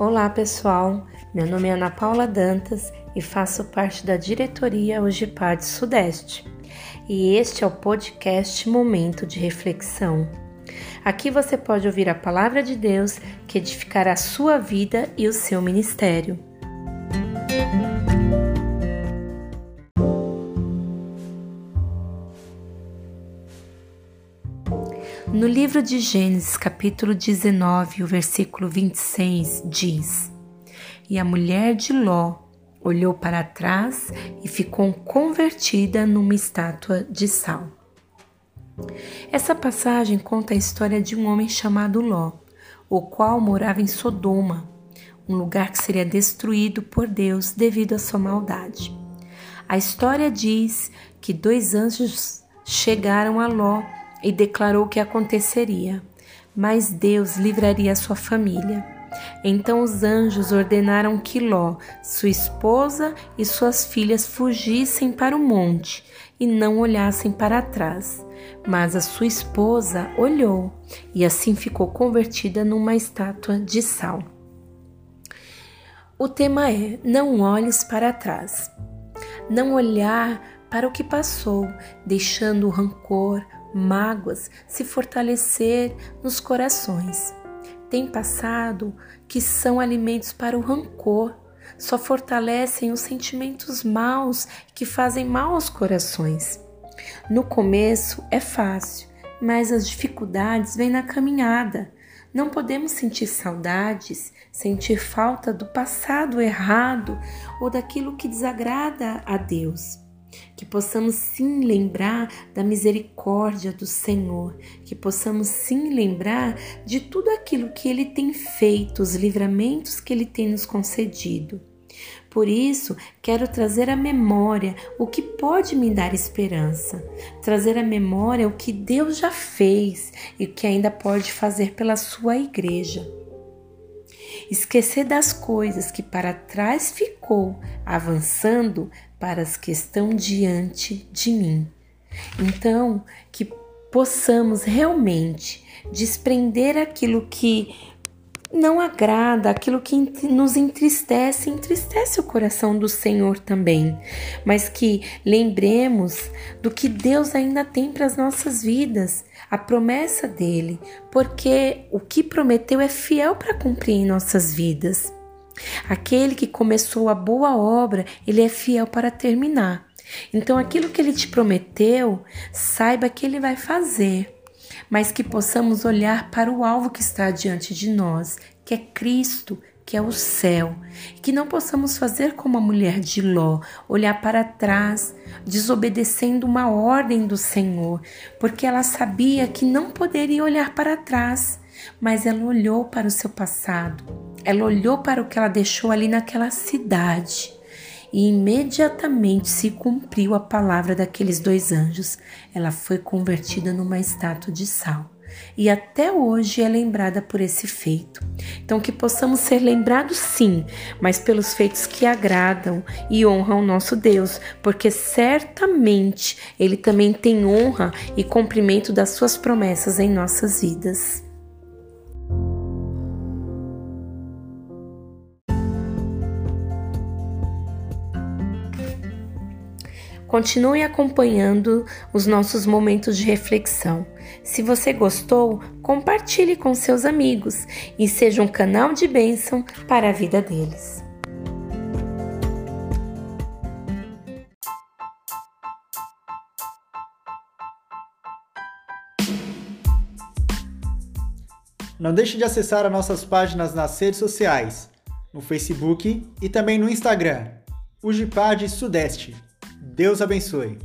Olá pessoal, meu nome é Ana Paula Dantas e faço parte da diretoria Ugipad Sudeste. E este é o podcast Momento de Reflexão. Aqui você pode ouvir a palavra de Deus que edificará a sua vida e o seu ministério. No livro de Gênesis, capítulo 19, o versículo 26 diz: E a mulher de Ló olhou para trás e ficou convertida numa estátua de sal. Essa passagem conta a história de um homem chamado Ló, o qual morava em Sodoma, um lugar que seria destruído por Deus devido à sua maldade. A história diz que dois anjos chegaram a Ló e declarou que aconteceria, mas Deus livraria sua família. Então os anjos ordenaram que Ló, sua esposa e suas filhas fugissem para o monte e não olhassem para trás. Mas a sua esposa olhou e assim ficou convertida numa estátua de sal. O tema é: não olhes para trás. Não olhar para o que passou, deixando o rancor, mágoas se fortalecer nos corações. Tem passado que são alimentos para o rancor, só fortalecem os sentimentos maus que fazem mal aos corações. No começo é fácil, mas as dificuldades vêm na caminhada. Não podemos sentir saudades, sentir falta do passado errado ou daquilo que desagrada a Deus que possamos sim lembrar da misericórdia do Senhor, que possamos sim lembrar de tudo aquilo que Ele tem feito, os livramentos que Ele tem nos concedido. Por isso, quero trazer à memória o que pode me dar esperança, trazer à memória o que Deus já fez e o que ainda pode fazer pela sua igreja. Esquecer das coisas que para trás ficou, avançando para as que estão diante de mim. Então, que possamos realmente desprender aquilo que não agrada, aquilo que nos entristece, entristece o coração do Senhor também, mas que lembremos do que Deus ainda tem para as nossas vidas, a promessa dele, porque o que prometeu é fiel para cumprir em nossas vidas. Aquele que começou a boa obra, ele é fiel para terminar. Então, aquilo que ele te prometeu, saiba que ele vai fazer mas que possamos olhar para o alvo que está diante de nós, que é Cristo, que é o céu, que não possamos fazer como a mulher de Ló, olhar para trás, desobedecendo uma ordem do Senhor, porque ela sabia que não poderia olhar para trás, mas ela olhou para o seu passado, ela olhou para o que ela deixou ali naquela cidade e imediatamente se cumpriu a palavra daqueles dois anjos. Ela foi convertida numa estátua de sal. E até hoje é lembrada por esse feito. Então, que possamos ser lembrados sim, mas pelos feitos que agradam e honram o nosso Deus, porque certamente Ele também tem honra e cumprimento das Suas promessas em nossas vidas. Continue acompanhando os nossos momentos de reflexão. Se você gostou, compartilhe com seus amigos e seja um canal de bênção para a vida deles. Não deixe de acessar as nossas páginas nas redes sociais, no Facebook e também no Instagram, o Gipad Sudeste. Deus abençoe.